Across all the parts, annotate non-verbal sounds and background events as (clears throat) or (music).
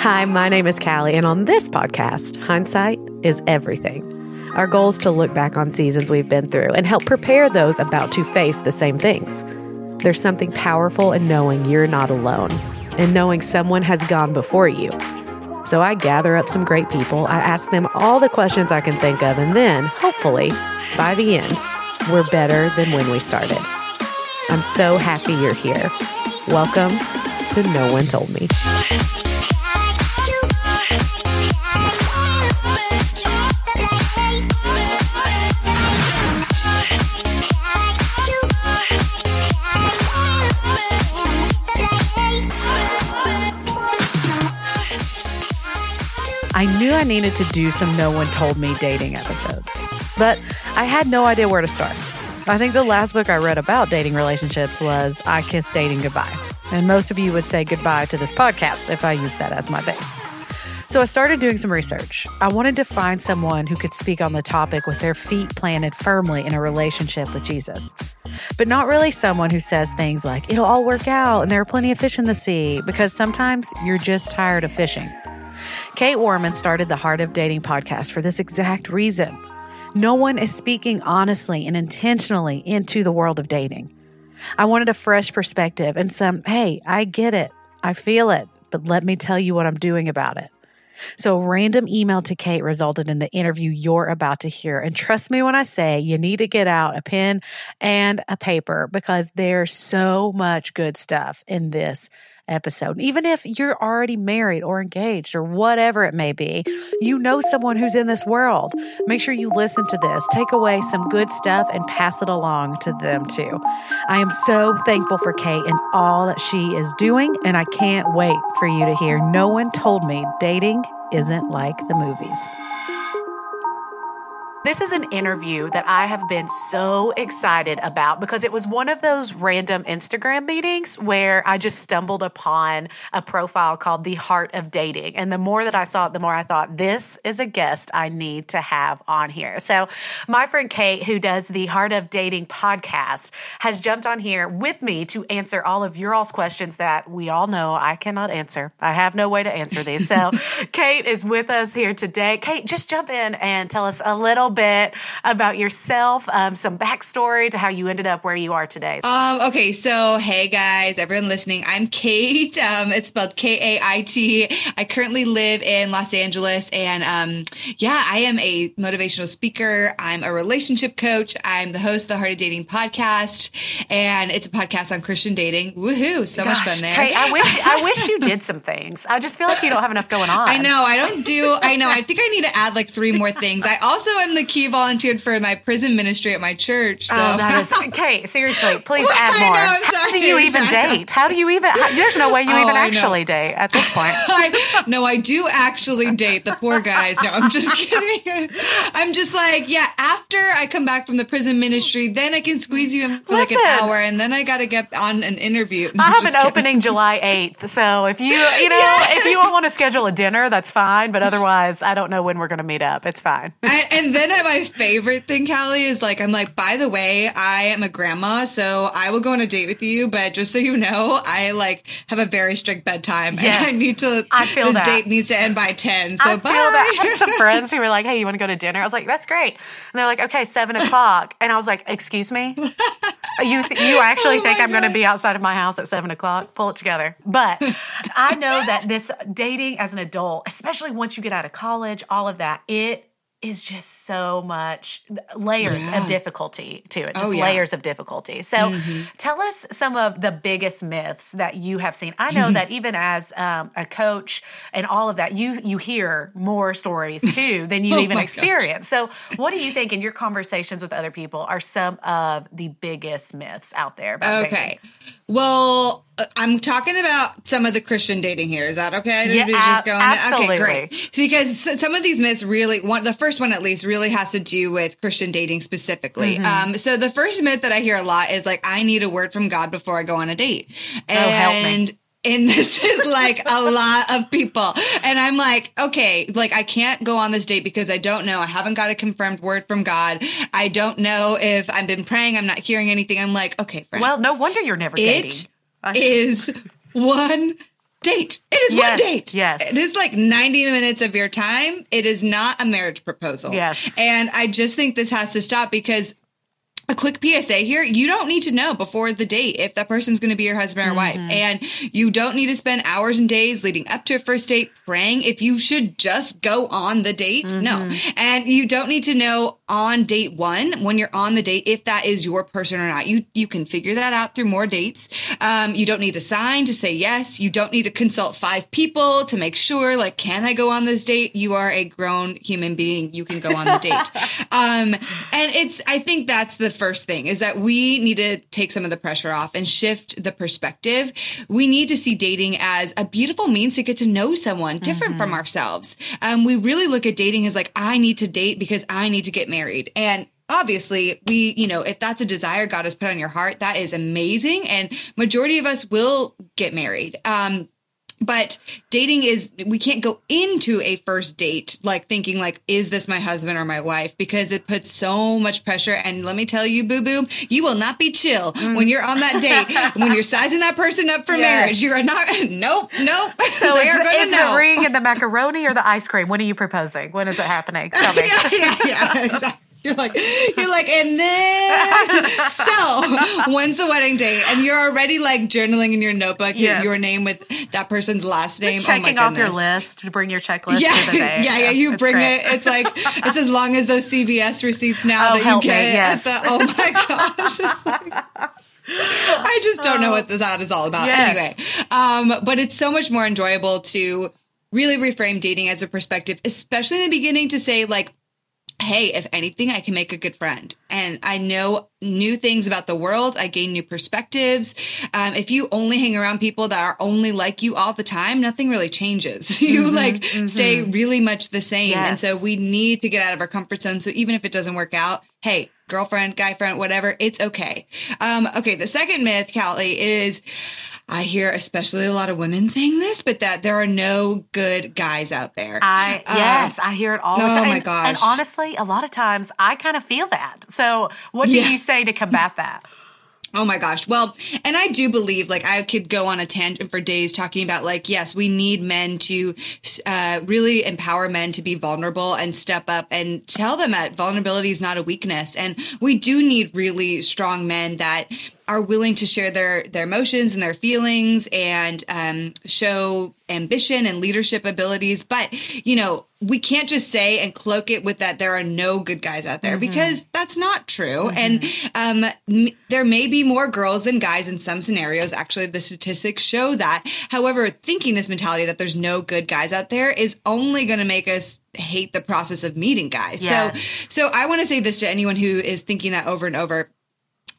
Hi, my name is Callie, and on this podcast, hindsight is everything. Our goal is to look back on seasons we've been through and help prepare those about to face the same things. There's something powerful in knowing you're not alone and knowing someone has gone before you. So I gather up some great people, I ask them all the questions I can think of, and then, hopefully, by the end, we're better than when we started. I'm so happy you're here. Welcome to No One Told Me. I knew I needed to do some No One Told Me dating episodes, but I had no idea where to start. I think the last book I read about dating relationships was I Kissed Dating Goodbye. And most of you would say goodbye to this podcast if I use that as my base. So I started doing some research. I wanted to find someone who could speak on the topic with their feet planted firmly in a relationship with Jesus. But not really someone who says things like, it'll all work out and there are plenty of fish in the sea, because sometimes you're just tired of fishing. Kait Warman started the Heart of Dating podcast for this exact reason. No one is speaking honestly and intentionally into the world of dating. I wanted a fresh perspective and some, hey, I get it, I feel it, but let me tell you what I'm doing about it. So, a random email to Kait resulted in the interview you're about to hear. And trust me when I say you need to get out a pen and a paper because there's so much good stuff in this episode. Even if you're already married or engaged or whatever it may be, you know someone who's in this world. Make sure you listen to this, take away some good stuff, and pass it along to them too. I am so thankful for Kait and all that she is doing, and I can't wait for you to hear. No one told me dating isn't like the movies. This is an interview that I have been so excited about because it was one of those random Instagram meetings where I just stumbled upon a profile called The Heart of Dating. And the more that I saw it, the more I thought, this is a guest I need to have on here. So, my friend Kait, who does the Heart of Dating podcast, has jumped on here with me to answer all of your all's questions that we all know I cannot answer. I have no way to answer these. So, (laughs) Kait is with us here today. Kait, just jump in and tell us a little bit about yourself, um, some backstory to how you ended up where you are today. Um, okay, so hey guys, everyone listening, I'm Kait. (laughs) Um, it's spelled K A I T. I currently live in Los Angeles, and um, yeah, I am a motivational speaker. I'm a relationship coach. I'm the host of the Heart of Dating podcast, and it's a podcast on Christian dating. Woohoo! So Gosh, much fun there. Kait, I wish (laughs) I wish you did some things. I just feel like you don't have enough going on. I know. I don't do. I know. I think I need to add like three more things. I also am the key volunteered for my prison ministry at my church. So. Oh, that is (laughs) Kait. Seriously, please Well, add more. know, How do you even (laughs) date? How do you even? How, there's no way you Oh, even I know. actually date at this point. (laughs) I, no, I do actually date the poor guys. No, I'm just kidding. I'm just like, yeah, after I come back from the prison ministry, then I can squeeze you in for like an hour and then I got to get on an interview. I have an kidding. opening July 8th. So if you, you know, if you all want to schedule a dinner, that's fine. But otherwise, I don't know when we're going to meet up. It's fine. I, and then my favorite thing, Callie, is like, I'm like, by the way, I am a grandma, so I will go on a date with you, but just so you know, I like have a very strict bedtime. Yes. and I need to, I feel this that. date needs to end by 10. So I bye. feel that. I had some (laughs) friends who were like, "Hey, you want to go to dinner?" I was like, "That's great." And they're like, "Okay, seven o'clock," and I was like, "Excuse me, you th- you (laughs) oh actually Oh think I'm going to be outside of my house at seven o'clock? Pull it together." But I know that this dating as an adult, especially once you get out of college, all of that, it is just so much layers Yeah. of difficulty to it. Just Oh, yeah. layers of difficulty. So tell us some of the biggest myths that you have seen. I know that (laughs) even as um, a coach and all of that, you you hear more stories (laughs) too than you Oh even my gosh. experience. So what do you think in your conversations with other people are some of the biggest myths out there about dating? Okay. Well, I'm talking about some of the Christian dating here. Is that okay? Yeah, just ab- go on absolutely. Okay, great. So because some of these myths really, one, the first one at least, really has to do with Christian dating specifically. Mm-hmm. Um, so the first myth that I hear a lot is like, I need a word from God before I go on a date. Oh, help me. And and (laughs) this is like a lot of people. And I'm like, okay, like I can't go on this date because I don't know. I haven't got a confirmed word from God. I don't know if I've been praying. I'm not hearing anything. I'm like, okay, friend. Well, no wonder you're never dating. Is one date. It is Yes, one date. yes. It is like 90 minutes of your time. It is not a marriage proposal. Yes. And I just think this has to stop because a quick PSA here you don't need to know before the date if that person's going to be your husband or wife. Mm-hmm. And you don't need to spend hours and days leading up to a first date praying if you should just go on the date. No. Mm-hmm. And you don't need to know on date one when you're on the date if that is your person or not. You you can figure that out through more dates. Um, you don't need to sign to say yes. You don't need to consult five people to make sure, like, can I go on this date? You are a grown human being. You can go on the date. (laughs) Um, and it's, I think that's the first thing is that we need to take some of the pressure off and shift the perspective. We need to see dating as a beautiful means to get to know someone different from ourselves. Um, we really look at dating as like, I need to date because I need to get married. And obviously we you know if that's a desire god has put on your heart that is amazing and majority of us will get married um but dating is we can't go into a first date like thinking like is this my husband or my wife because it puts so much pressure and let me tell you boo boo you will not be chill mm. when you're on that date (laughs) when you're sizing that person up for Yes. marriage you are not (laughs) nope nope So (laughs) they is, are the, going to know the ring and the macaroni or the ice cream? When are you proposing? When is it happening? Tell me. yeah, yeah, yeah, exactly. (laughs) You're like, you're like, and then, so when's the wedding date? And you're already like journaling in your notebook Yes. your name with that person's last name. Checking oh my off your list to bring your checklist Yeah, to the day. (laughs) yeah, yeah. You it's bring great. it. It's like it's as long as those CVS receipts now Oh, that you help me, get. yes. the- oh my (laughs) gosh! Like- I just don't know what that is all about. Yes. Anyway, um, but it's so much more enjoyable to really reframe dating as a perspective, especially in the beginning, to say like hey, if anything, I can make a good friend. And I know new things about the world. I gain new perspectives. Um, if you only hang around people that are only like you all the time, nothing really changes. (laughs) you like stay really much the same. And so we need to get out of our comfort zone. So even if it doesn't work out, hey, girlfriend, guy friend, whatever, it's okay. Um, okay. The second myth, Callie, is I hear especially a lot of women saying this, but that there are no good guys out there. I Um, yes, I hear it all the oh time. my And- gosh. And honestly, a lot of times I kind of feel that. So, what do Yeah. you say to combat that? (laughs) Oh my gosh. Well, and I do believe like I could go on a tangent for days talking about like, yes, we need men to uh, really empower men to be vulnerable and step up and tell them that vulnerability is not a weakness. And we do need really strong men that are willing to share their their emotions and their feelings and um, show ambition and leadership abilities. But you know, we can't just say and cloak it with that there are no good guys out there because that's not true. And um, m- there may be more girls than guys in some scenarios. Actually, the statistics show that. However, thinking this mentality that there's no good guys out there is only going to make us hate the process of meeting guys. Yeah. So, so I want to say this to anyone who is thinking that over and over.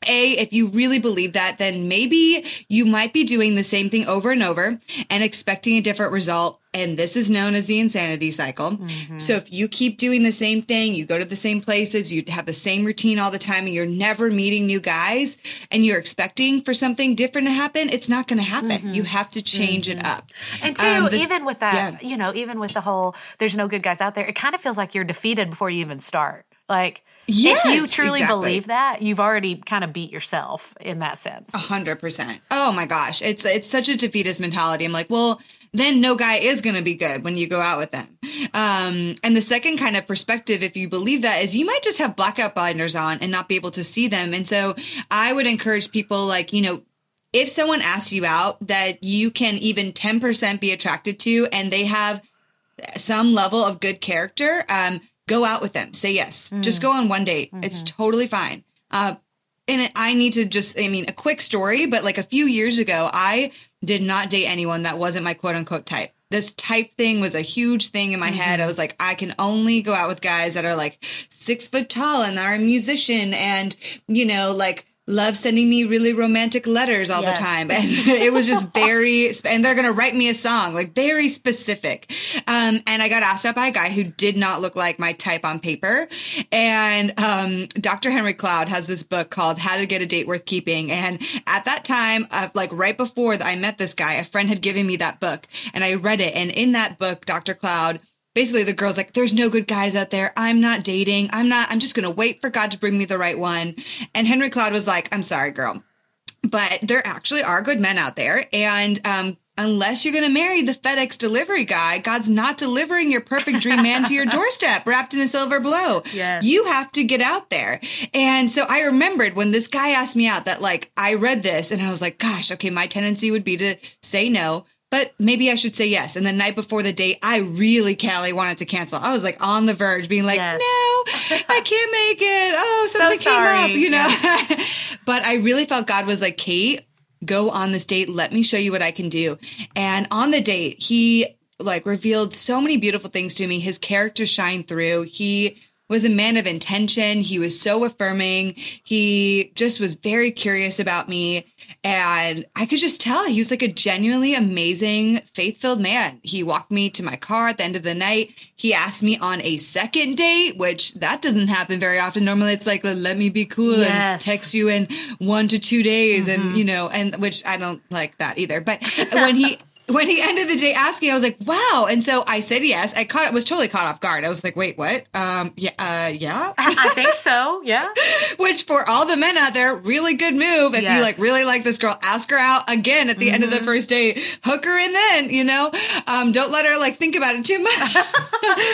A, if you really believe that, then maybe you might be doing the same thing over and over and expecting a different result. And this is known as the insanity cycle. Mm-hmm. So if you keep doing the same thing, you go to the same places, you have the same routine all the time, and you're never meeting new guys and you're expecting for something different to happen, it's not going to happen. Mm-hmm. You have to change it mm-hmm. up. And two, Um, this- even with that, yeah. you know, even with the whole "there's no good guys out there," it kind of feels like you're defeated before you even start. Like, if you truly exactly. believe that, you've already kind of beat yourself in that sense. A hundred percent. Oh my gosh. It's it's such a defeatist mentality. I'm like, well, then no guy is gonna be good when you go out with them. Um, and the second kind of perspective, if you believe that, is you might just have blackout blinders on and not be able to see them. And so I would encourage people like, you know, if someone asks you out that you can even 10% be attracted to and they have some level of good character, um, go out with them. Say yes. Just mm. go on one date. It's mm-hmm. totally fine. Uh, and I need to just, I mean, a quick story, but like a few years ago, I did not date anyone that wasn't my quote unquote type. This type thing was a huge thing in my head. Mm-hmm. I was like, I can only go out with guys that are like six foot tall and are a musician and, you know, like, love sending me really romantic letters all Yes. the time. And (laughs) it was just very and they're gonna write me a song like very specific. Um and i got asked out by a guy who did not look like my type on paper. And um dr henry cloud has this book called how to get a date worth keeping. And at that time uh, like right before i met this guy a friend had given me that book. And i read it. And in that book dr cloud basically the girl's like there's no good guys out there i'm not dating i'm not i'm just gonna wait for god to bring me the right one and henry cloud was like i'm sorry girl but there actually are good men out there and um, unless you're going to marry the FedEx delivery guy, God's not delivering your perfect dream man to your (laughs) doorstep wrapped in a silver blow. Yes. You have to get out there. And so I remembered when this guy asked me out that like I read this and I was like, gosh, okay, my tendency would be to say no. But maybe I should say yes. And the night before the date, I really, Callie, wanted to cancel. I was like on the verge, being like, Yes. no, I (laughs) can't make it. Oh, something came up, you know? (laughs) but I really felt God was like, Kait, go on this date. Let me show you what I can do. And on the date, he like revealed so many beautiful things to me. His character shined through. He was a man of intention. He was so affirming. He just was very curious about me. And I could just tell he was like a genuinely amazing, faith filled man. He walked me to my car at the end of the night. He asked me on a second date, which that doesn't happen very often. Normally it's like, let me be cool and text you in one to two days. And, mm-hmm. you know, and which I don't like that either. But (laughs) when he, when he ended the day asking, I was like, wow. And so I said yes. I caught it was totally caught off guard. I was like, wait, what? Um, yeah, uh, yeah. I think so. Yeah. (laughs) Which for all the men out there, really good move. If you like really like this girl, ask her out again at the end of the first date. Hook her in then, you know? Um, don't let her like think about it too much. (laughs)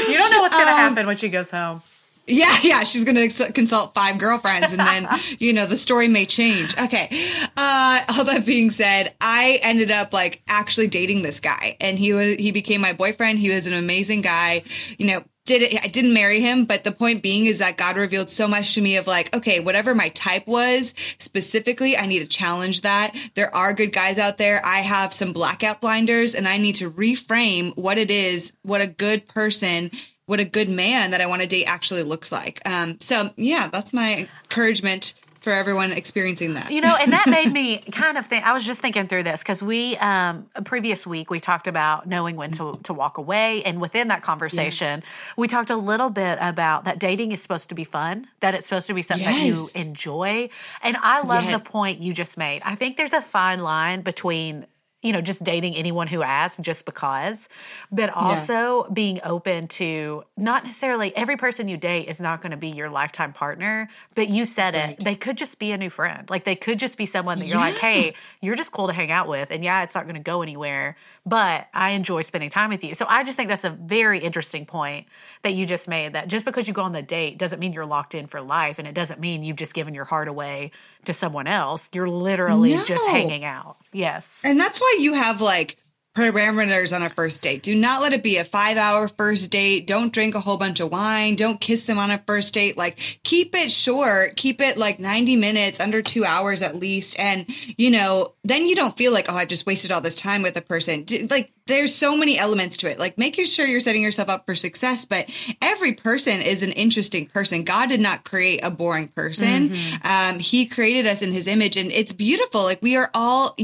You don't know what's going to Um, happen when she goes home. Yeah, yeah, she's going to ex- consult five girlfriends and then, (laughs) you know, the story may change. Okay. Uh all that being said, I ended up like actually dating this guy and he was he became my boyfriend. He was an amazing guy. You know, did it I didn't marry him, but the point being is that God revealed so much to me of like, okay, whatever my type was, specifically, I need to challenge that. There are good guys out there. I have some blackout blinders and I need to reframe what it is, what a good person what a good man that I want to date actually looks like. Um, so yeah, that's my encouragement for everyone experiencing that. You know, and that made me (laughs) kind of think. I was just thinking through this because we, um, previous week, we talked about knowing when to, to walk away. And within that conversation, we talked a little bit about that dating is supposed to be fun, that it's supposed to be something that you enjoy. And I love Yes. the point you just made. I think there's a fine line between, you know, just dating anyone who asks just because, but also being open to not necessarily every person you date is not going to be your lifetime partner, but you said it, they could just be a new friend. Like they could just be someone that you're like, hey, you're just cool to hang out with. And yeah, it's not going to go anywhere, but I enjoy spending time with you. So I just think that's a very interesting point that you just made that just because you go on the date doesn't mean you're locked in for life. And it doesn't mean you've just given your heart away to someone else. You're literally just hanging out. Yes. And that's why you have like parameters on a first date. Do not let it be a five hour first date. Don't drink a whole bunch of wine. Don't kiss them on a first date. Like keep it short. Keep it like 90 minutes, under two hours at least. And, you know, then you don't feel like, oh, I've just wasted all this time with a person. Like there's so many elements to it. Like making sure you're setting yourself up for success, but every person is an interesting person. God did not create a boring person. Um, he created us in his image and it's beautiful. Like we are all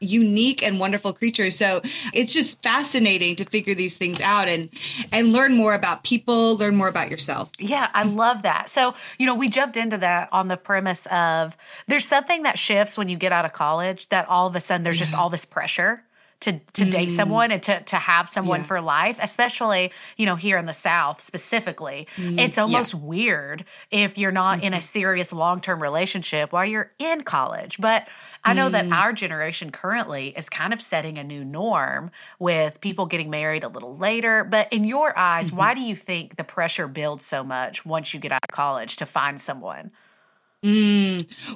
unique and wonderful creatures. So it's just fascinating to figure these things out and and learn more about people, learn more about yourself. Yeah, I love that. So, you know, we jumped into that on the premise of there's something that shifts when you get out of college that all of a sudden there's just all this pressure to to date someone and to to have someone Mm. Yeah. for life, especially, you know, here in the South specifically. It's almost weird if you're not Mm-hmm. in a serious long-term relationship while you're in college. But I know Mm. that our generation currently is kind of setting a new norm with people getting married a little later. But in your eyes, Mm-hmm. why do you think the pressure builds so much once you get out of college to find someone?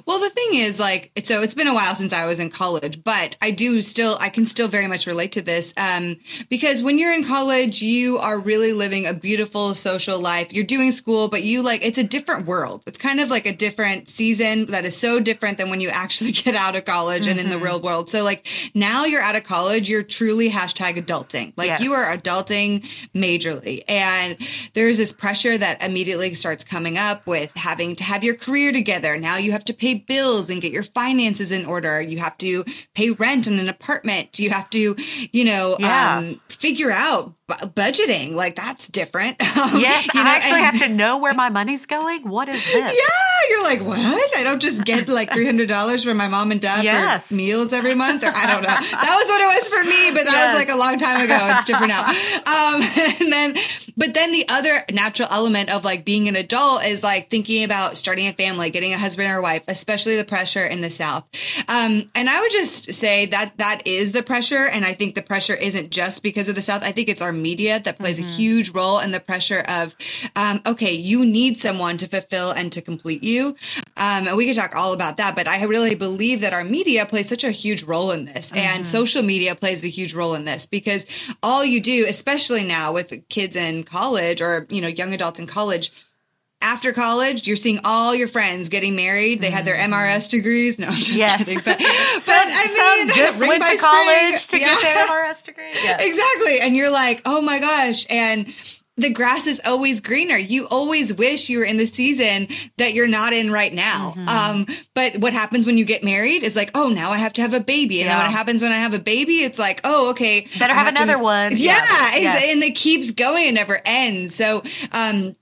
Well, the thing is, like, so it's been a while since I was in college, but I do still, I can still very much relate to this. Um, because when you're in college, you are really living a beautiful social life. You're doing school, but you like, it's a different world. It's kind of like a different season that is so different than when you actually (laughs) get out of college and in the real world. So, like, now you're out of college, you're truly hashtag adulting. Like, Yes. you are adulting majorly. And there's this pressure that immediately starts coming up with having to have your career together. Now you have to pay bills and get your finances in order. You have to pay rent on an apartment. You have to, you know, Yeah. um, figure out bu- budgeting. Like that's different. (laughs) Um, Yes, you I actually and- have to know where my money's going. What is this? (laughs) yeah, you're like, what? I don't just get like (laughs) three hundred dollars from my mom and dad Yes. for meals every month, or I don't know. That was what it was for me, but that Yes. was like a long time ago. It's different now. Um, and then but then the other natural element of like being an adult is like thinking about starting a family, getting a husband or wife, especially the pressure in the South. Um, and I would just say that that is the pressure. And I think the pressure isn't just because of the South. I think it's our media that plays mm-hmm. a huge role in the pressure of, um, okay, you need someone to fulfill and to complete you. Um, and we could talk all about that, but I really believe that our media plays such a huge role in this mm-hmm. and social media plays a huge role in this because all you do, especially now with kids in college or, you know, young adults in college, after college, you're seeing all your friends getting married. They had their MRS mm-hmm. degrees. No, I'm just yes. kidding. But, (laughs) but I mean, (laughs) just went to college spring. to yeah. get their MRS degree. (laughs) Yes. Exactly. And you're like, oh my gosh. And the grass is always greener. You always wish you were in the season that you're not in right now. Mm-hmm. Um, but what happens when you get married is like, oh, now I have to have a baby. And yeah. then what happens when I have a baby? It's like, oh, okay. Better have, have another to, one. Yeah. Yes. And it keeps going. It never ends. So, um,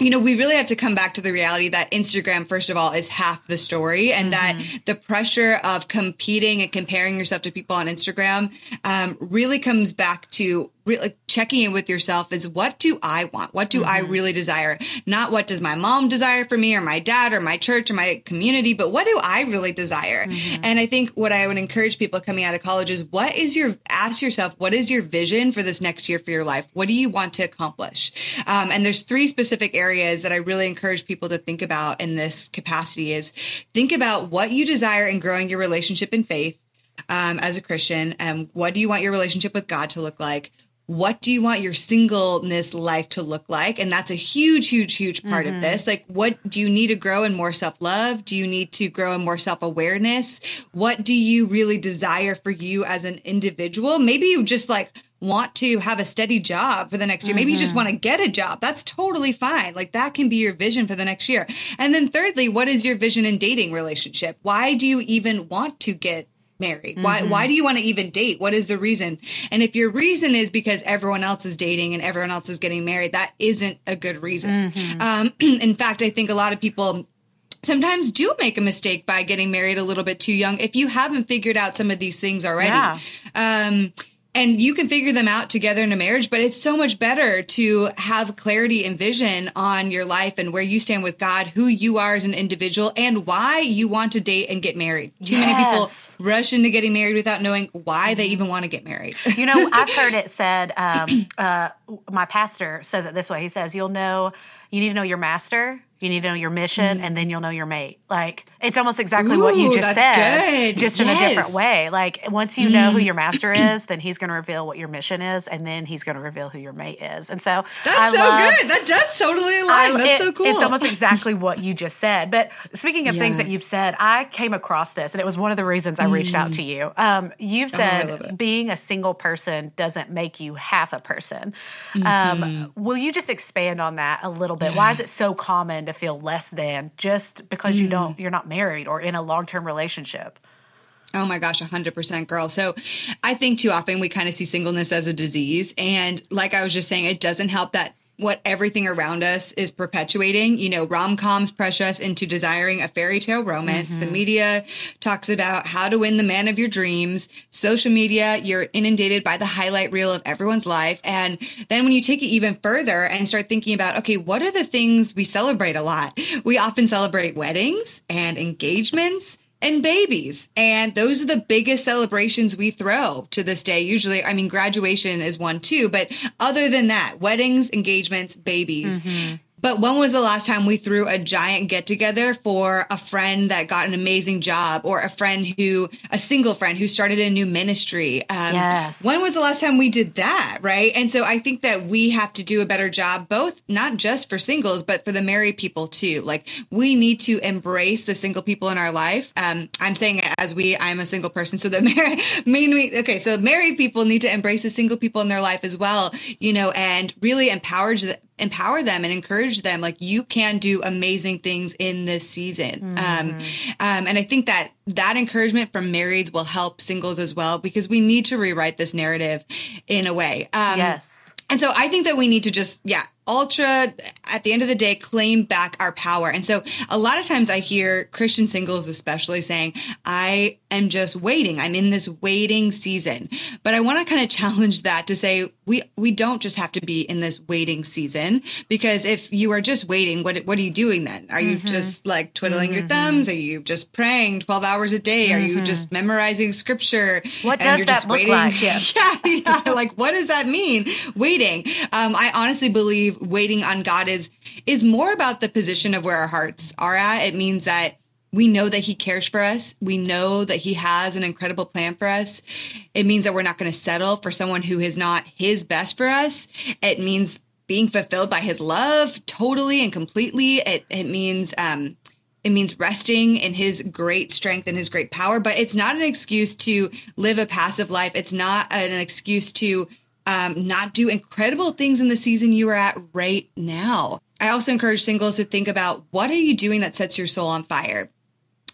you know, we really have to come back to the reality that Instagram, first of all, is half the story, and mm-hmm. that the pressure of competing and comparing yourself to people on Instagram um, really comes back to really checking in with yourself is what do I want? What do mm-hmm. I really desire? Not what does my mom desire for me or my dad or my church or my community, but what do I really desire? Mm-hmm. And I think what I would encourage people coming out of college is what is your, ask yourself, what is your vision for this next year for your life? What do you want to accomplish? Um, and there's three specific areas that I really encourage people to think about in this capacity is think about what you desire in growing your relationship in faith. Um, as a Christian, and um, what do you want your relationship with God to look like? What do you want your singleness life to look like? And that's a huge, huge, huge part mm-hmm. of this. Like, what do you need to grow in more self love? Do you need to grow in more self awareness? What do you really desire for you as an individual? Maybe you just like, want to have a steady job for the next year. Maybe mm-hmm. you just mm-hmm. want to get a job. That's totally fine. Like that can be your vision for the next year. And then thirdly, what is your vision in dating relationship? Why do you even want to get married? Mm-hmm. Why why do you want to even date? What is the reason? And if your reason is because everyone else is dating and everyone else is getting married, that isn't a good reason. Mm-hmm. Um, (clears throat) in fact, I think a lot of people sometimes do make a mistake by getting married a little bit too young if you haven't figured out some of these things already. Yeah. Um, and you can figure them out together in a marriage, but it's so much better to have clarity and vision on your life and where you stand with God, who you are as an individual, and why you want to date and get married. Too yes. many people rush into getting married without knowing why they even want to get married. (laughs) you know, I've heard it said, (clears throat) um, uh, my pastor says it this way. He says, You'll know, you need to know your master you need to know your mission, mm. and then you'll know your mate. Like it's almost exactly Ooh, what you just said, good. just yes. in a different way. Like once you mm. know who mm. your master (clears throat) is, then he's going to reveal what your mission is, and then he's going to reveal who your mate is. And so that's I so love, good. That does totally align. I, that's it, so cool. It's almost exactly what you just said. But speaking of yeah. things that you've said, I came across this, and it was one of the reasons I reached mm. out to you. Um, you've oh, said oh, being a single person doesn't make you half a person. Um, mm-hmm. Um, will you just expand on that a little bit? Why is it so common? To feel less than just because mm. you don't you're not married or in a long-term relationship. Oh my gosh, 100% girl. So I think too often we kind of see singleness as a disease. And like I was just saying, it doesn't help that what everything around us is perpetuating. You know, rom coms pressure us into desiring a fairy tale romance. Mm-hmm. The media talks about how to win the man of your dreams. Social media, you're inundated by the highlight reel of everyone's life. And then when you take it even further and start thinking about, okay, what are the things we celebrate a lot? We often celebrate weddings and engagements and babies. And those are the biggest celebrations we throw to this day. Usually, I mean, graduation is one too, but other than that, weddings, engagements, babies. Mm-hmm. But when was the last time we threw a giant get together for a friend that got an amazing job or a friend who, a single friend who started a new ministry? Um, yes. When was the last time we did that? Right. And so I think that we have to do a better job, both not just for singles, but for the married people too. Like we need to embrace the single people in our life. Um, I'm saying as we, I'm a single person. So the (laughs) married, mean we, okay. So married people need to embrace the single people in their life as well, you know, and really empower empower them and encourage them like you can do amazing things in this season um, mm-hmm. um, um, and i think that that encouragement from marrieds will help singles as well because we need to rewrite this narrative in a way um, yes and so I think that we need to just, yeah, ultra at the end of the day claim back our power and so a lot of times i hear christian singles especially saying i am just waiting i'm in this waiting season but i want to kind of challenge that to say we we don't just have to be in this waiting season because if you are just waiting what what are you doing then are you mm-hmm. just like twiddling mm-hmm. your thumbs are you just praying 12 hours a day mm-hmm. are you just mm-hmm. memorizing scripture what does that look waiting? like yes. (laughs) yeah yeah like what does that mean waiting um, i honestly believe waiting on God is is more about the position of where our hearts are at. It means that we know that he cares for us. We know that he has an incredible plan for us. It means that we're not going to settle for someone who is not his best for us. It means being fulfilled by his love totally and completely. It, it means, um, it means resting in his great strength and his great power, but it's not an excuse to live a passive life. It's not an excuse to um, not do incredible things in the season you are at right now. I also encourage singles to think about what are you doing that sets your soul on fire?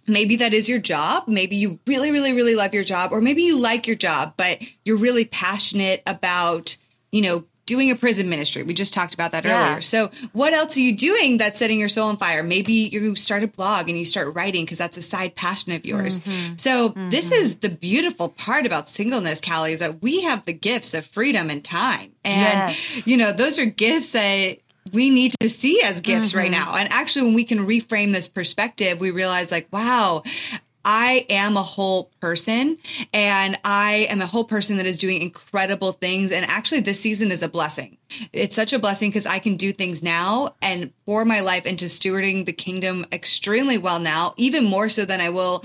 Maybe that is your job. Maybe you really, really, really love your job, or maybe you like your job, but you're really passionate about, you know, doing a prison ministry. We just talked about that yeah. earlier. So, what else are you doing that's setting your soul on fire? Maybe you start a blog and you start writing because that's a side passion of yours. Mm-hmm. So, mm-hmm. this is the beautiful part about singleness, Callie, is that we have the gifts of freedom and time. And, yes. you know, those are gifts that we need to see as gifts mm-hmm. right now. And actually, when we can reframe this perspective, we realize, like, wow, I am a whole person and I am a whole person that is doing incredible things. And actually, this season is a blessing. It's such a blessing because I can do things now and pour my life into stewarding the kingdom extremely well now, even more so than I will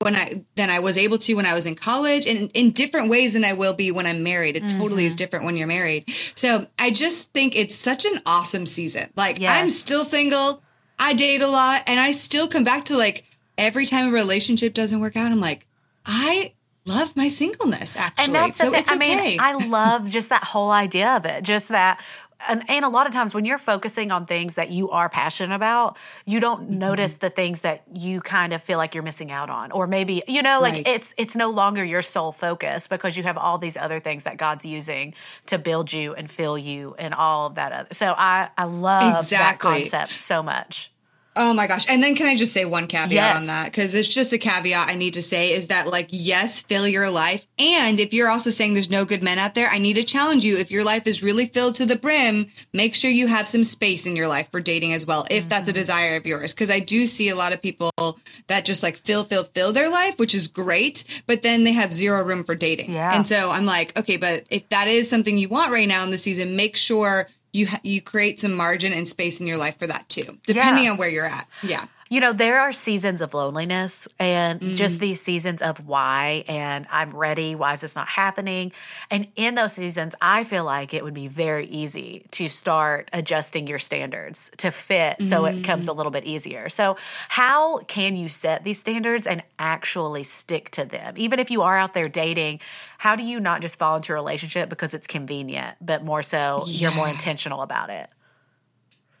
when I than I was able to when I was in college and in different ways than I will be when I'm married. It mm-hmm. totally is mm-hmm. different when you're married. So I just think it's such an awesome season. Like yes. I'm still single. I date a lot and I still come back to like every time a relationship doesn't work out, I'm like, I love my singleness actually. And that's so the thing. Okay. I mean, (laughs) I love just that whole idea of it. Just that and, and a lot of times when you're focusing on things that you are passionate about, you don't mm-hmm. notice the things that you kind of feel like you're missing out on. Or maybe, you know, like right. it's it's no longer your sole focus because you have all these other things that God's using to build you and fill you and all of that other. So I I love exactly. that concept so much. Oh my gosh. And then can I just say one caveat yes. on that? Because it's just a caveat I need to say is that, like, yes, fill your life. And if you're also saying there's no good men out there, I need to challenge you. If your life is really filled to the brim, make sure you have some space in your life for dating as well, if mm-hmm. that's a mm-hmm. desire of yours. Because I do see a lot of people that just like fill, fill, fill their life, which is great, but then they have zero room for dating. Yeah. And so I'm like, okay, but if that is something you want right now in the season, make sure you ha- you create some margin and space in your life for that too, depending yeah. on where you're at. Yeah. You know, there are seasons of loneliness and mm. just these seasons of why and I'm ready, why is this not happening? And in those seasons, I feel like it would be very easy to start adjusting your standards to fit so mm. it becomes a little bit easier. So, how can you set these standards and actually stick to them? Even if you are out there dating, how do you not just fall into a relationship because it's convenient, but more so yeah. you're more intentional about it?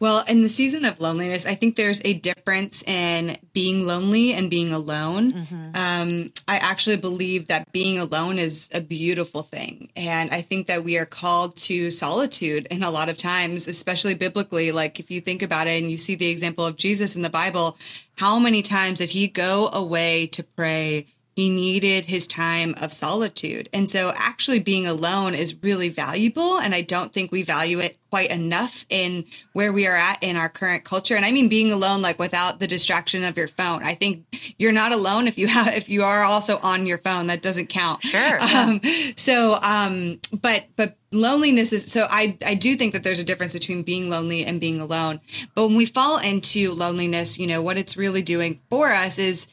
Well, in the season of loneliness, I think there's a difference in being lonely and being alone. Mm-hmm. Um, I actually believe that being alone is a beautiful thing. And I think that we are called to solitude in a lot of times, especially biblically. Like if you think about it and you see the example of Jesus in the Bible, how many times did he go away to pray? He needed his time of solitude. And so actually being alone is really valuable. And I don't think we value it quite enough in where we are at in our current culture. And I mean being alone, like without the distraction of your phone. I think you're not alone if you (laughs) have, if you are also on your phone, that doesn't count. Sure. Um, so, um, but, but loneliness is, so I, I do think that there's a difference between being lonely and being alone. But when we fall into loneliness, you know, what it's really doing for us is,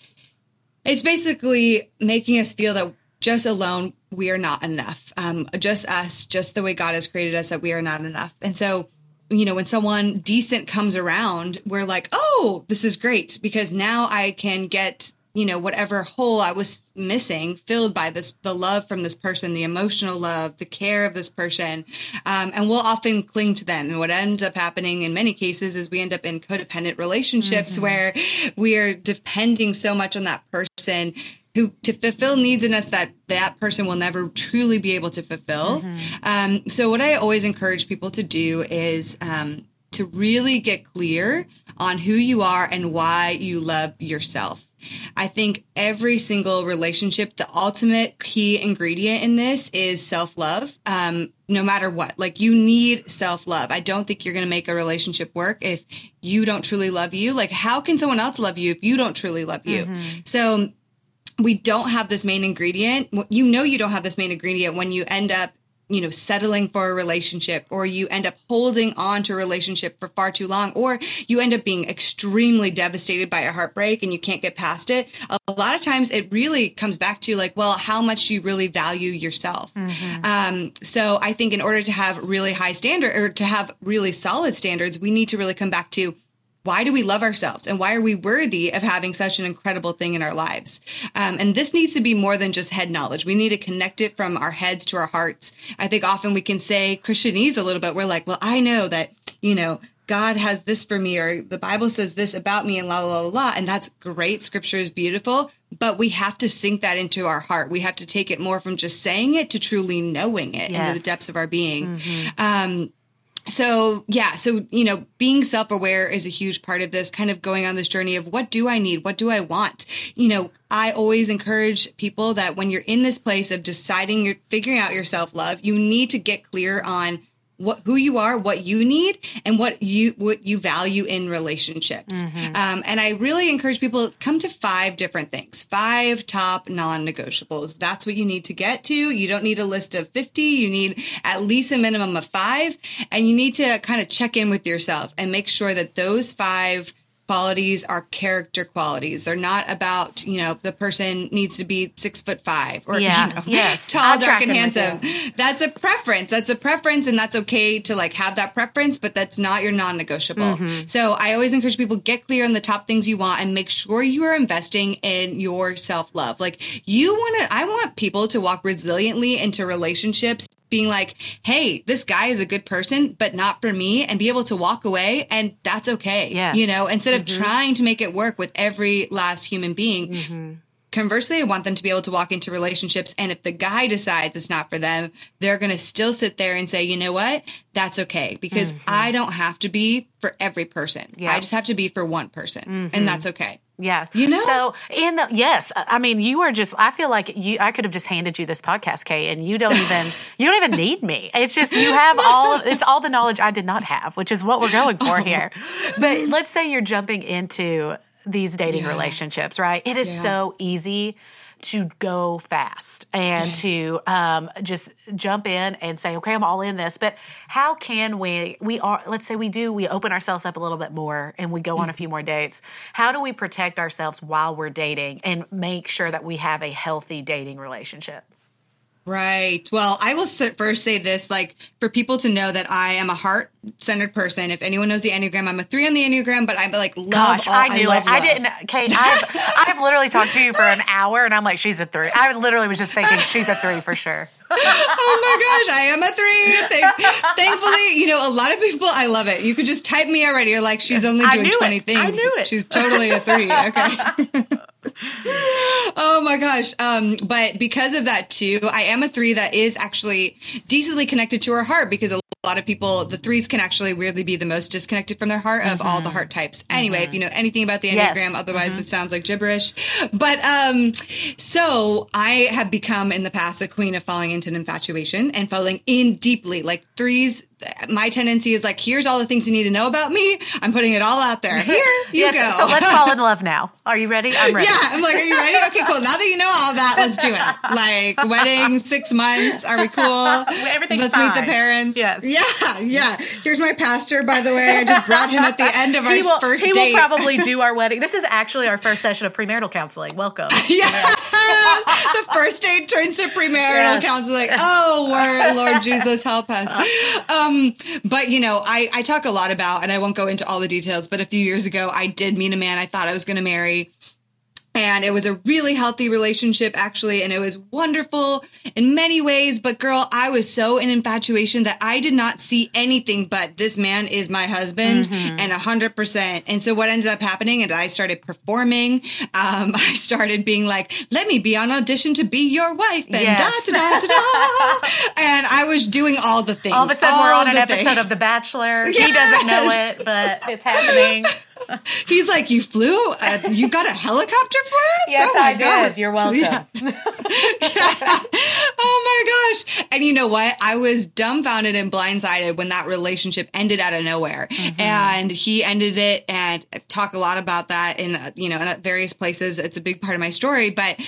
it's basically making us feel that just alone we are not enough. Um, just us, just the way God has created us, that we are not enough. And so, you know, when someone decent comes around, we're like, oh, this is great because now I can get you know, whatever hole I was missing filled by this, the love from this person, the emotional love, the care of this person. Um, and we'll often cling to them. And what ends up happening in many cases is we end up in codependent relationships mm-hmm. where we are depending so much on that person who to fulfill needs in us that that person will never truly be able to fulfill. Um, so what I always encourage people to do is um, to really get clear on who you are and why you love yourself. I think every single relationship, the ultimate key ingredient in this is self love. Um, no matter what, like you need self love. I don't think you're going to make a relationship work if you don't truly love you. Like, how can someone else love you if you don't truly love you? So, we don't have this main ingredient. You know, you don't have this main ingredient when you end up you know, settling for a relationship or you end up holding on to a relationship for far too long or you end up being extremely devastated by a heartbreak and you can't get past it. A lot of times it really comes back to like, well, how much do you really value yourself? Um, so I think in order to have really high standard or to have really solid standards, we need to really come back to why do we love ourselves? And why are we worthy of having such an incredible thing in our lives? Um, and this needs to be more than just head knowledge. We need to connect it from our heads to our hearts. I think often we can say christianese a little bit. We're like well i know that you know god has this for me or the bible says this about me and la la la la. And that's great. Scripture is beautiful. But we have to sink that into our heart. We have to take it more from just saying it to truly knowing it into the depths of our being. Um, so yeah so you know being self-aware is a huge part of this kind of going on this journey of what do i need? What do i want? You know i always encourage people that when you're in this place of deciding you're figuring out your self-love you need to get clear on what who you are what you need and what you what you value in relationships. Um, and i really encourage people come to five different things. Five top non-negotiables. That's what you need to get to. You don't need a list of 50 you need at least a minimum of five. And you need to kind of check in with yourself and make sure that those five qualities are character qualities they're not about you know the person needs to be six foot five or Yeah. you know, (laughs) Yes. tall I'm dark and handsome that's a preference that's a preference and that's okay to like have that preference but that's not your non-negotiable Mm-hmm. so i always encourage people get clear on the top things you want and make sure you are investing in your self-love like you want to i want people to walk resiliently into relationships being like hey this guy is a good person but not for me and be able to walk away and that's okay Yes. you know instead of mm-hmm. trying to make it work with every last human being mm-hmm. Conversely, I want them to be able to walk into relationships. And if the guy decides it's not for them, they're going to still sit there and say, you know what? That's okay. Because mm-hmm. I don't have to be for every person. Yeah. I just have to be for one person. And that's okay. Yes. You know? So in the yes, I mean you are just I feel like you I could have just handed you this podcast, Kait, and you don't even (laughs) you don't even need me. It's just you have all it's all the knowledge I did not have, which is what we're going for oh. here. But let's say you're jumping into these dating Yeah. relationships, right? It is Yeah. so easy to go fast and to um, just jump in and say, okay, I'm all in this. But how can we, we are, let's say we do, we open ourselves up a little bit more and we go on a few more dates. How do we protect ourselves while we're dating and make sure that we have a healthy dating relationship? Right. Well, I will first say this like for people to know that I am a heart centered person. If anyone knows the Enneagram, I'm a three on the Enneagram, but I'm like love Gosh, all, I knew love it. I didn't. Kait, I've, (laughs) I've literally talked to you for an hour and I'm like, she's a three. I literally was just thinking she's a three for sure. oh my gosh, I am a three. Thank- thankfully, you know, a lot of people, I love it. You could just type me already. You're like, she's only I doing knew 20 it. things. I knew it. She's totally a three. Okay. (laughs) (laughs) oh my gosh. Um, but because of that too, I am a three that is actually decently connected to her heart because a lot of people, the threes can actually weirdly be the most disconnected from their heart of all the heart types. Anyway, if you know anything about the Yes. Enneagram, otherwise it sounds like gibberish. But um, so I have become in the past the queen of falling into an infatuation and falling in deeply. Like threes, my tendency is like, here's all the things you need to know about me. I'm putting it all out there. Here you Yes, go. So let's fall in love now. Are you ready? I'm ready. Yeah, I'm like, are you ready? Okay, cool. Now that you know all that, let's do it. (laughs) Like wedding, six months. Are we cool? Everything's Let's meet the parents. Yes. Yeah, yeah. Here's my pastor, by the way. I just brought him at the end of (laughs) our he will, first he date. will probably do (laughs) our wedding. This is actually our first session of premarital counseling. Welcome. Yeah. the first date turns to premarital Yes. counseling. Oh, word, Lord Jesus, help us. Um, Um, but you know, I, I talk a lot about, and I won't go into all the details, but a few years ago, I did meet a man I thought I was going to marry. And it was a really healthy relationship actually and it was wonderful in many ways but girl i was so in infatuation that i did not see anything but this man is my husband mm-hmm. and 100% and so what ended up happening is i started performing um, (laughs) i started being like let me be on audition to be your wife and yes. da, da, da, (laughs) and i was doing all the things all of a sudden we're on an episode things. of the bachelor yes. he doesn't know it but it's happening (laughs) (laughs) He's like, you flew? Uh, you got a helicopter for us? Yes, oh I God. did. You're welcome. Yeah. yeah. (laughs) Oh my gosh. And you know what? I was dumbfounded and blindsided when that relationship ended out of nowhere. Mm-hmm. And he ended it and talk a lot about that in, you know, in various places. It's a big part of my story. But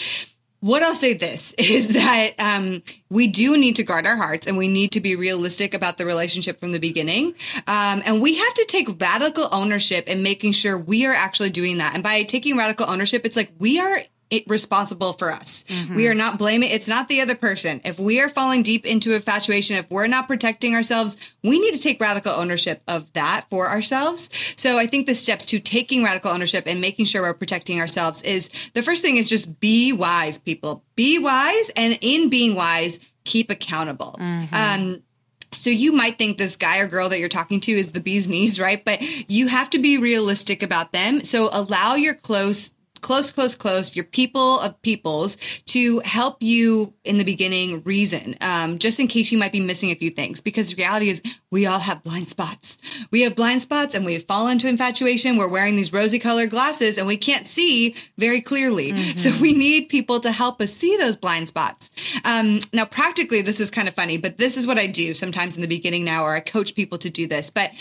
what I'll say this (laughs) is that um, we do need to guard our hearts and we need to be realistic about the relationship from the beginning. Um, and we have to take radical ownership in making sure we are actually doing that. And by taking radical ownership, it's like we are responsible for us. Mm-hmm. We are not blaming it's not the other person. If we are falling deep into infatuation, if we're not protecting ourselves, we need to take radical ownership of that for ourselves. So I think the steps to taking radical ownership and making sure we're protecting ourselves is the first thing is just be wise, people. Be wise and in being wise, keep accountable. Mm-hmm. Um so you might think this guy or girl that you're talking to is the bee's knees, right? But you have to be realistic about them. So allow your close close, close, close, your people of peoples to help you in the beginning reason, um, just in case you might be missing a few things. Because the reality is, we all have blind spots. We have blind spots and we fall into infatuation. We're wearing these rosy colored glasses and we can't see very clearly. Mm-hmm. So we need people to help us see those blind spots. Um, now, practically, this is kind of funny, but this is what I do sometimes in the beginning now, or I coach people to do this. But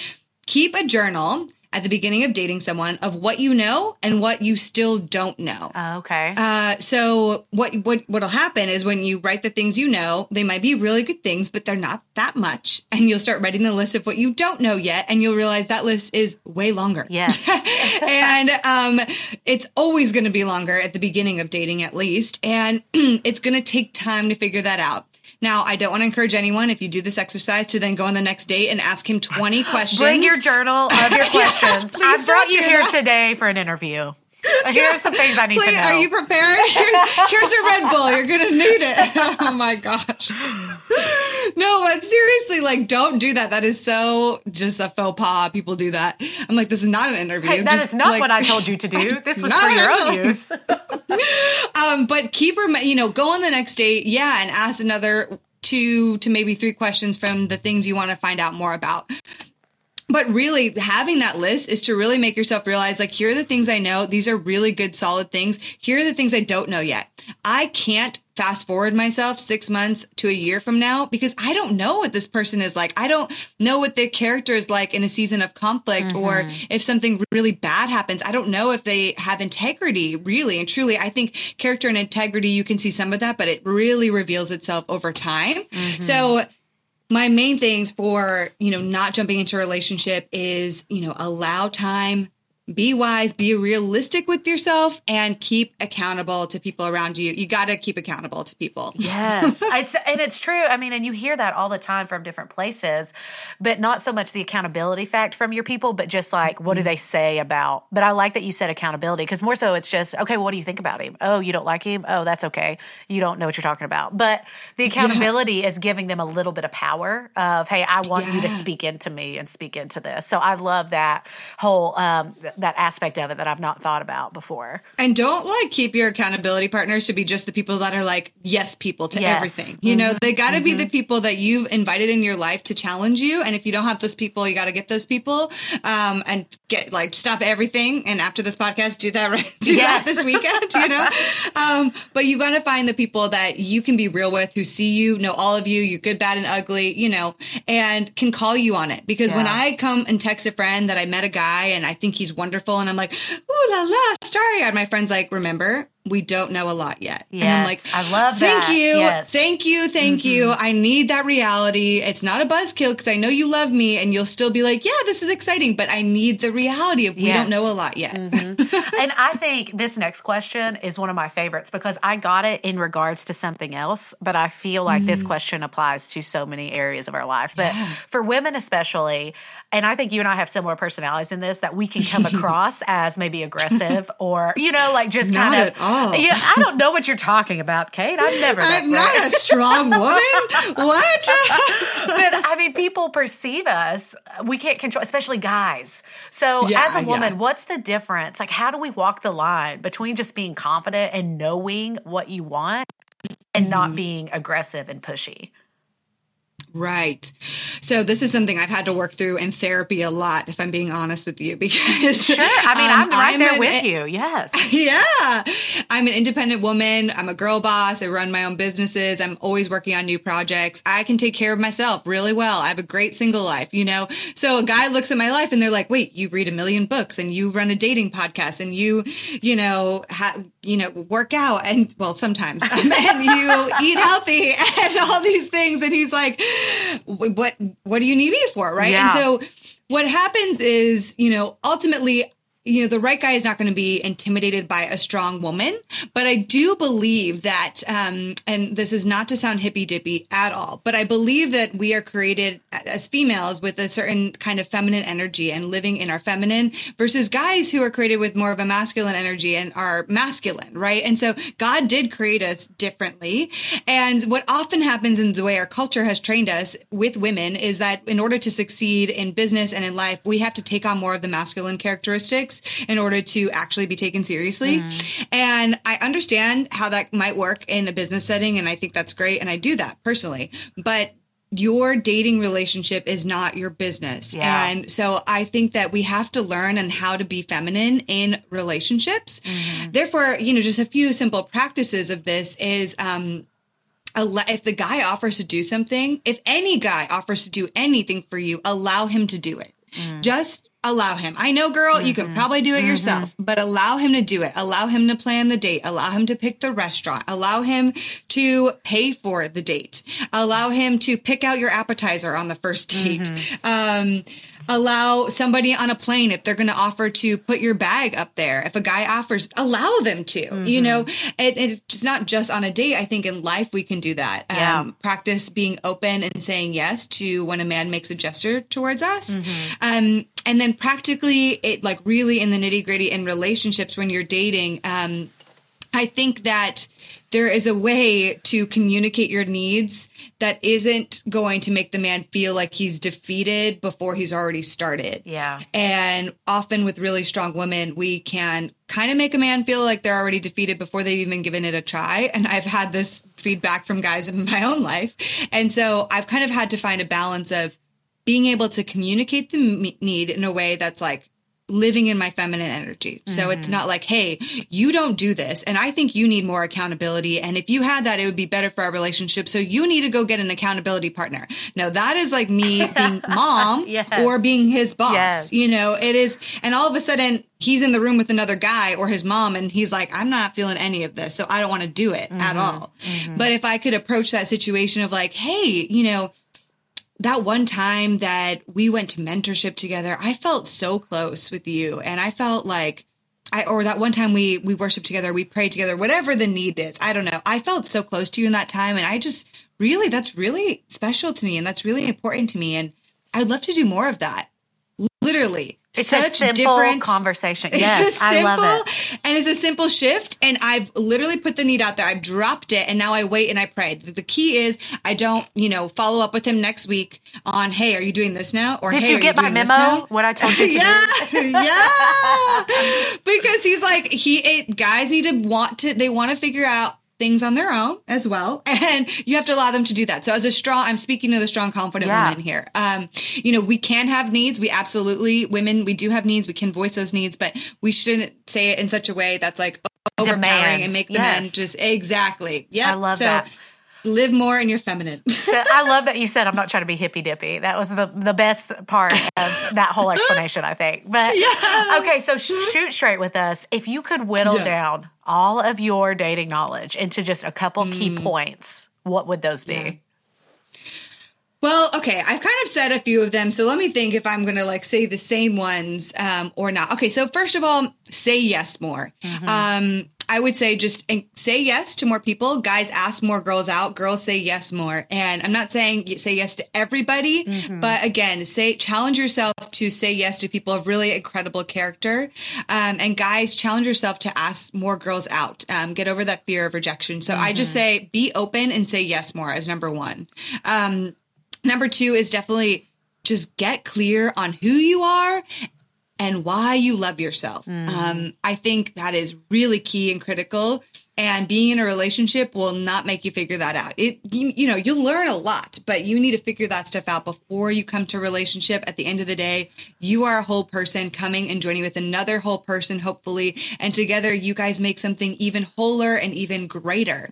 keep a journal at the beginning of dating someone of what you know and what you still don't know. Uh, okay. Uh, so what what what'll happen is when you write the things you know, they might be really good things, but they're not that much, and you'll start writing the list of what you don't know yet, and you'll realize that list is way longer. Yes. (laughs) and um, it's always going to be longer at the beginning of dating, at least, and (clears throat) it's going to take time to figure that out. Now, I don't want to encourage anyone, if you do this exercise, to then go on the next date and ask him 20 questions. (gasps) Bring your journal of your (laughs) questions. yeah, I brought you here that. today for an interview. (laughs) Here are some things I need Please, to know. Are you prepared? Here's, here's a Red Bull. You're going to need it. (laughs) Oh my gosh. No, but seriously, like, don't do that. That is so just a faux pas. People do that. I'm like, this is not an interview. Hey, that just, is not like, what I told you to do. (laughs) This was for your own use. um, but keep, you know, go on the next date. Yeah. And ask another two to maybe three questions from the things you want to find out more about. But really, having that list is to really make yourself realize like, here are the things I know. These are really good, solid things. Here are the things I don't know yet. I can't fast forward myself six months to a year from now because I don't know what this person is like. I don't know what their character is like in a season of conflict mm-hmm. or if something really bad happens. I don't know if they have integrity really and truly. I think character and integrity, you can see some of that, but it really reveals itself over time. Mm-hmm. So my main things for, you know, not jumping into a relationship is, you know, allow time be wise, be realistic with yourself, and keep accountable to people around you. You got to keep accountable to people. Yes. (laughs) it's, and it's true. I mean, and you hear that all the time from different places, but not so much the accountability fact from your people, but just like, what do they say about? But I like that you said accountability because more so it's just, okay, well, what do you think about him? Oh, you don't like him? Oh, that's okay. You don't know what you're talking about. But the accountability yeah. is giving them a little bit of power of, hey, I want yeah. you to speak into me and speak into this. So I love that whole, um, that aspect of it that I've not thought about before. And don't like keep your accountability partners to be just the people that are like yes people to yes. everything. You mm-hmm. know, they got to mm-hmm. be the people that you've invited in your life to challenge you. And if you don't have those people, you got to get those people um, and get like stop everything. And after this podcast, do that (laughs) right, do yes. that this weekend. You know, (laughs) um, but you got to find the people that you can be real with, who see you, know all of you, you're good, bad, and ugly. You know, and can call you on it. Because yeah. when I come and text a friend that I met a guy and I think he's wonderful and I'm like, ooh la la, starry eyed. My friend's like, remember, we don't know a lot yet. Yes, and I'm like, I love thank that. you. Yes. Thank you. Thank you. Mm-hmm. I need that reality. It's not a buzzkill because I know you love me and you'll still be like, yeah, this is exciting, but I need the reality of we Yes. Mm-hmm. don't know a lot yet. and I (laughs) think this next question is one of my favorites because I got it in regards to something else, but I feel like this question applies to so many areas of our lives. But for women, especially, and I think you and I have similar personalities in this, that we can come (laughs) across as maybe aggressive or, you know, like just Not kind of. All. Yeah, I don't know what you're talking about, Kait. I've never. I'm not a strong woman. (laughs) what? but I mean, people perceive us. We can't control, especially guys. So, Yeah, as a woman, yeah. what's the difference? Like, how do we walk the line between just being confident and knowing what you want, and not Mm-hmm. being aggressive and pushy? Right. So this is something I've had to work through in therapy a lot, if I'm being honest with you, (laughs) because Sure. I mean, um, I'm right there an- with you. Yes. (laughs) Yeah. I'm an independent woman. I'm a girl boss. I run my own businesses. I'm always working on new projects. I can take care of myself really well. I have a great single life, you know? So a guy looks at my life and they're like, wait, you read a million books and you run a dating podcast and you, you know, ha- you know, work out and well, sometimes (laughs) and you eat healthy and all these things. And he's like, what, what do you need me for? Right. Yeah. And so what happens is, you know, ultimately, you know, the right guy is not going to be intimidated by a strong woman, but I do believe that, um, and this is not to sound hippy dippy at all, but I believe that we are created as females with a certain kind of feminine energy and living in our feminine versus guys who are created with more of a masculine energy and are masculine, right? And so God did create us differently. And what often happens in the way our culture has trained us with women is that in order to succeed in business and in life, we have to take on more of the masculine characteristics in order to actually be taken seriously. Mm-hmm. And I understand how that might work in a business setting. And I think that's great. And I do that personally. But your dating relationship is not your business. Yeah. And so I think that we have to learn on how to be feminine in relationships. Mm-hmm. Therefore, you know, just a few simple practices of this is, um, if the guy offers to do something, if any guy offers to do anything for you, allow him to do it. Mm. Just allow him. I know, girl, you can probably do it yourself, but allow him to do it. Allow him to plan the date. Allow him to pick the restaurant. Allow him to pay for the date. Allow him to pick out your appetizer on the first date. Um, allow somebody on a plane if they're going to offer to put your bag up there. If a guy offers, allow them to. You know, it, it's not just on a date. I think in life we can do that. Yeah. Um, practice being open and saying yes to when a man makes a gesture towards us. Um, and then practically, it like really in the nitty gritty in relationships when you're dating. Um, I think that there is a way to communicate your needs that isn't going to make the man feel like he's defeated before he's already started. Yeah. And often with really strong women, we can kind of make a man feel like they're already defeated before they've even given it a try. And I've had this feedback from guys in my own life. And so I've kind of had to find a balance of being able to communicate the m- need in a way that's like living in my feminine energy. So it's mm-hmm. not like, hey, you don't do this. And I think you need more accountability. And if you had that, it would be better for our relationship. So you need to go get an accountability partner. No, that is like me being (laughs) mom Yes. or being his boss. Yes. You know, it is. And all of a sudden, he's in the room with another guy or his mom, and he's like, I'm not feeling any of this. So I don't want to do it at mm-hmm. all. Mm-hmm. But if I could approach that situation of like, hey, you know, that one time that we went to mentorship together, I felt so close with you. And I felt like I, or that one time we, we worshiped together, we prayed together, whatever the need is. I don't know. I felt so close to you in that time. And I just really, that's really special to me. And that's really important to me. And I'd love to do more of that. Literally. It's such a simple conversation. Yes, it's a I simple, love it. And it's a simple shift. And I've literally put the need out there. I've dropped it. And now I wait and I pray. The, key is I don't, you know, follow up with him next week on, hey, are you doing this now? Or Did hey, you get my memo? What I told you to (laughs) yeah, do? yeah. (laughs) Because he's like, he, it, guys need to want to, they want to figure out things on their own as well. (laughs) And you have to allow them to do that. So as a strong, I'm speaking to the strong, confident Yeah. women here. Um, you know, we can have needs. We absolutely, women, we do have needs. We can voice those needs, but we shouldn't say it in such a way that's like overpowering Demand. and make the Yes. men just exactly. Yeah. I love so, that. Live more in your feminine. (laughs) so I love that you said I'm not trying to be hippy dippy. That was the the best part of that whole explanation, I think. But Yeah. okay, so sh- shoot straight with us. If you could whittle Yeah. down all of your dating knowledge into just a couple key Mm. points, what would those be? Well, okay, I've kind of said a few of them, so let me think if I'm going to like say the same ones um, or not. Okay, so first of all, say yes more. Um, I would say just say yes to more people. Guys ask more girls out. Girls say yes more. And I'm not saying say yes to everybody, but again, say challenge yourself to say yes to people of really incredible character. Um, and guys, challenge yourself to ask more girls out. Um, get over that fear of rejection. So I just say be open and say yes more as number one. Um, Number two is definitely just get clear on who you are and why you love yourself. Um, I think that is really key and critical. And being in a relationship will not make you figure that out. It, you, you know, you'll learn a lot, but you need to figure that stuff out before you come to a relationship. At the end of the day, you are a whole person coming and joining with another whole person, hopefully. And together you guys make something even wholer and even greater.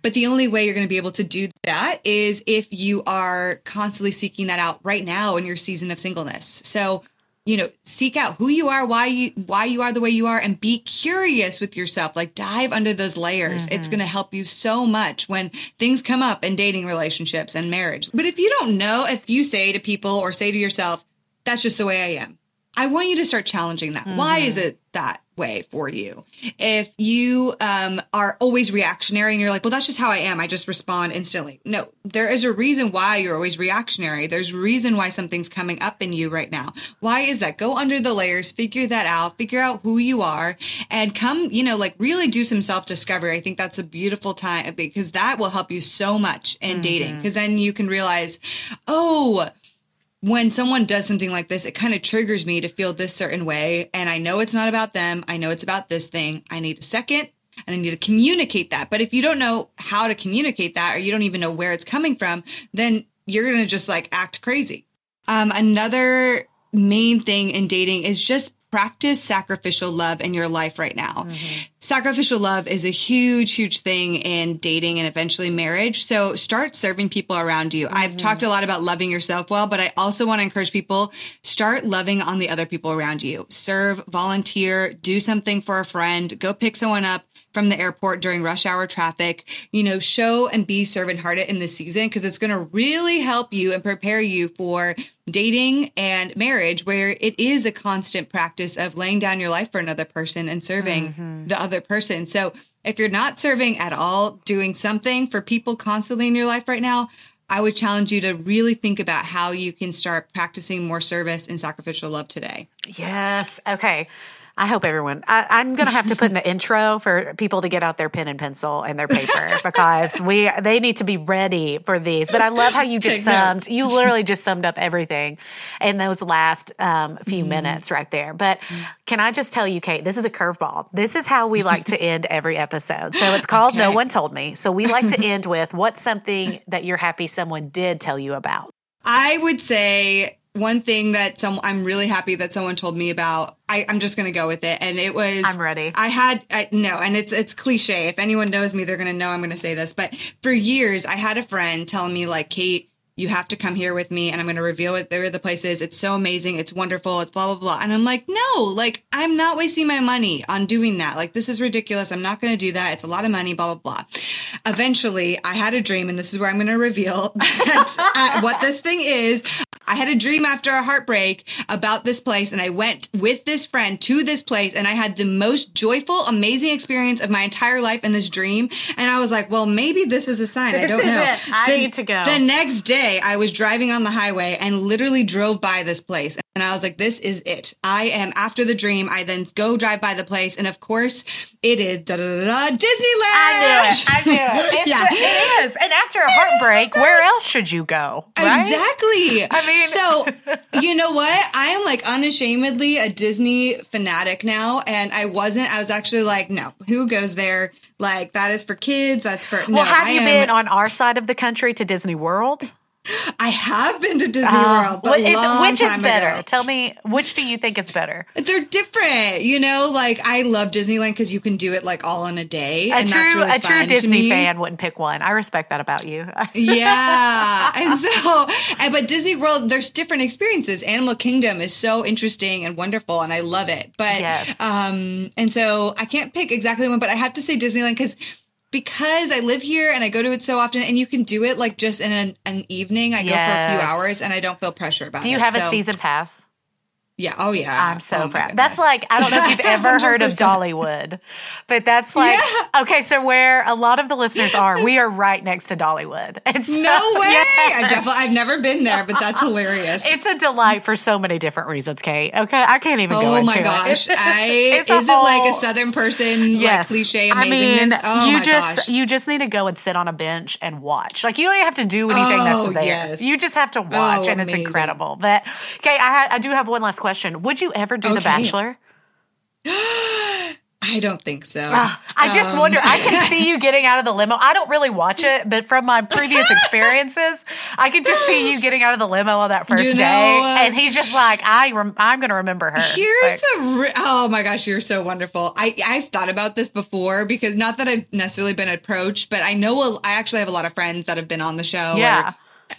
But the only way you're going to be able to do that is if you are constantly seeking that out right now in your season of singleness. So, you know, seek out who you are, why you why you are the way you are and be curious with yourself. Like dive under those layers. It's mm-hmm. going to help you so much when things come up in dating relationships and marriage. But if you don't know, if you say to people or say to yourself, that's just the way I am. I want you to start challenging that. Why is mm-hmm. it that way for you? If you um, are always reactionary and you're like, well, that's just how I am. I just respond instantly. No, there is a reason why you're always reactionary. There's a reason why something's coming up in you right now. Why is that? Go under the layers, figure that out, figure out who you are, and come, you know, like really do some self discovery. I think that's a beautiful time because that will help you so much in dating because then you can realize, oh, when someone does something like this, it kind of triggers me to feel this certain way. And I know it's not about them. I know it's about this thing. I need a second and I need to communicate that. But if you don't know how to communicate that or you don't even know where it's coming from, then you're going to just like act crazy. Um, another main thing in dating is just practice sacrificial love in your life right now. Mm-hmm. Sacrificial love is a huge, huge thing in dating and eventually marriage. So start serving people around you. I've mm-hmm. talked a lot about loving yourself well, but I also want to encourage people start loving on the other people around you. Serve, volunteer, do something for a friend, go pick someone up from the airport during rush hour traffic, you know, show and be servant hearted in this season because it's going to really help you and prepare you for dating and marriage where it is a constant practice of laying down your life for another person and serving mm-hmm. the other person. So if you're not serving at all, doing something for people constantly in your life right now, I would challenge you to really think about how you can start practicing more service and sacrificial love today. Yes. Okay. I hope everyone. I, I'm going to have to put in the intro for people to get out their pen and pencil and their paper (laughs) because we they need to be ready for these. But I love how you just Take summed. You literally just summed up everything in those last um, few minutes right there. But can I just tell you, Kait, this is a curveball. This is how we like to end every episode. So it's called No One Told Me. So we like to (laughs) end with what's something that you're happy someone did tell you about. I would say one thing that some I'm really happy that someone told me about. I, I'm just gonna go with it, and it was I'm ready. I had I, no, and it's it's cliche. If anyone knows me, they're gonna know I'm gonna say this. But for years, I had a friend telling me like, Kait, you have to come here with me, and I'm gonna reveal what where the places. It's so amazing. It's wonderful. It's blah blah blah. And I'm like, no, like I'm not wasting my money on doing that. Like this is ridiculous. I'm not gonna do that. It's a lot of money. Blah blah blah. Eventually, I had a dream, and this is where I'm gonna reveal (laughs) that, uh, what this thing is. I had a dream after a heartbreak about this place, and I went with this friend to this place, and I had the most joyful, amazing experience of my entire life in this dream. And I was like, well, maybe this is a sign. I don't know. it. (laughs) I The- need to go. The next day, I was driving on the highway and literally drove by this place. And I was like, this is it. I am after the dream. I then go drive by the place. And of course, it is da da da Disneyland. I knew it. I knew it. (laughs) Yeah. It is. And after a heartbreak, where else should you go? Right? Exactly. I mean- so (laughs) you know what? I am like unashamedly a Disney fanatic now, and I wasn't. I was actually like, no, who goes there? Like that is for kids. That's for no. Well, have I you am- been on our side of the country to Disney World? I have been to Disney uh, World, but is, which is better? Ago. Tell me, which do you think is better? They're different, you know. Like I love Disneyland because you can do it like all in a day. A true, really a true Disney fan wouldn't pick one. I respect that about you. (laughs) yeah, and so, and, but Disney World, there's different experiences. Animal Kingdom is so interesting and wonderful, and I love it. But yes. um, and so I can't pick exactly one, but I have to say Disneyland because because I live here and I go to it so often, and you can do it like just in an, an evening. I yes. go for a few hours and I don't feel pressure about it. Do you it, have so. a season pass? Yeah. Oh, yeah. I'm so oh proud. That's like I don't know if you've (laughs) ever heard of Dollywood, but that's like yeah. okay. So where a lot of the listeners (laughs) are, we are right next to Dollywood. (laughs) And so, no way. Yeah. I definitely I've never been there, but that's hilarious. It's a delight for so many different reasons, Kait. Okay, I can't even oh go. Oh my gosh, it. I is whole, it like a Southern person yes. like cliche amazingness? I mean, oh you just gosh. you just need to go and sit on a bench and watch. Like you don't even have to do anything oh, that's there. Yes. You just have to oh, watch, oh, and it's incredible. But Kait, I, I do have one last question. Would you ever do okay. The Bachelor? (gasps) I don't think so. Uh, I just um, wonder. I can (laughs) see you getting out of the limo. I don't really watch it, but from my previous (laughs) experiences, I can just see you getting out of the limo on that first you know, day, uh, and he's just like, "I, rem- I'm going to remember her." Here's like, the. Re- oh my gosh, you're so wonderful. I I've thought about this before because not that I've necessarily been approached, but I know a, I actually have a lot of friends that have been on the show. Yeah. Or,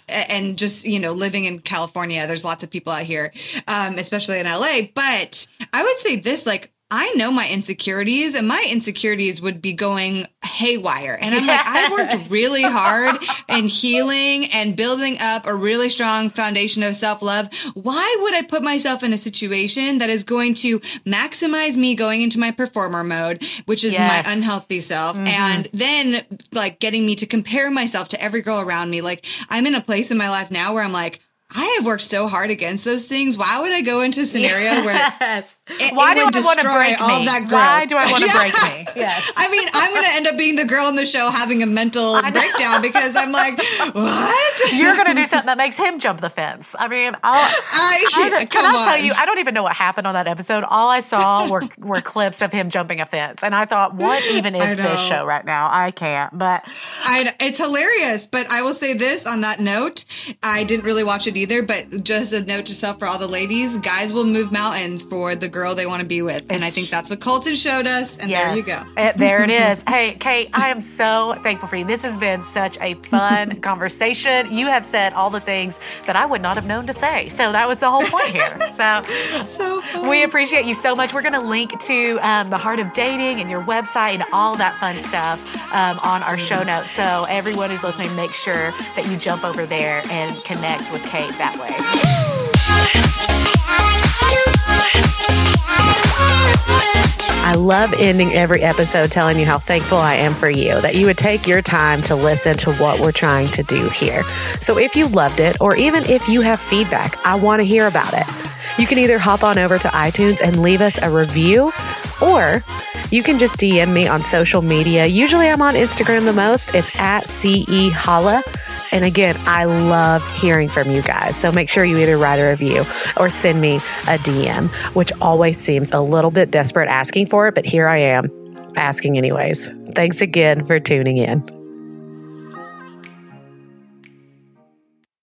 and just you know living in california there's lots of people out here um, especially in la but i would say this like I know my insecurities, and my insecurities would be going haywire. And I'm yes. like, I worked really (laughs) hard in healing and building up a really strong foundation of self love. Why would I put myself in a situation that is going to maximize me going into my performer mode, which is yes. my unhealthy self, mm-hmm. and then like getting me to compare myself to every girl around me? Like, I'm in a place in my life now where I'm like, I have worked so hard against those things. Why would I go into a scenario yes. It, Why it do I want to break all me? that? Why do I want to (laughs) yeah. break me? Yes. (laughs) I mean, I'm going to end up being the girl in the show having a mental breakdown because I'm like, (laughs) what? You're going to do something that makes him jump the fence. I mean, I'll, I, I can I tell you? I don't even know what happened on that episode. All I saw were were clips of him jumping a fence, and I thought, what even is this show right now? I can't. But I, it's hilarious. But I will say this on that note: I didn't really watch it either, but just a note to self for all the ladies, guys will move mountains for the girl they want to be with. And I think that's what Colton showed us. And yes. there you go. Eh, there it is. (laughs) hey, Kait, I am so thankful for you. This has been such a fun (laughs) conversation. You have said all the things that I would not have known to say. So that was the whole point here. So, (laughs) so we appreciate you so much. We're going to link to um, the Heart of Dating and your website and all that fun stuff um, on our show notes. So everyone who's listening, make sure that you jump over there and connect with Kait that way. I love ending every episode telling you how thankful I am for you, that you would take your time to listen to what we're trying to do here. So if you loved it, or even if you have feedback, I want to hear about it. You can either hop on over to iTunes and leave us a review, or you can just DM me on social media. Usually I'm on Instagram the most. It's at CE. And again, I love hearing from you guys. So make sure you either write a review or send me a DM, which always seems a little bit desperate asking for it, but here I am asking anyways. Thanks again for tuning in.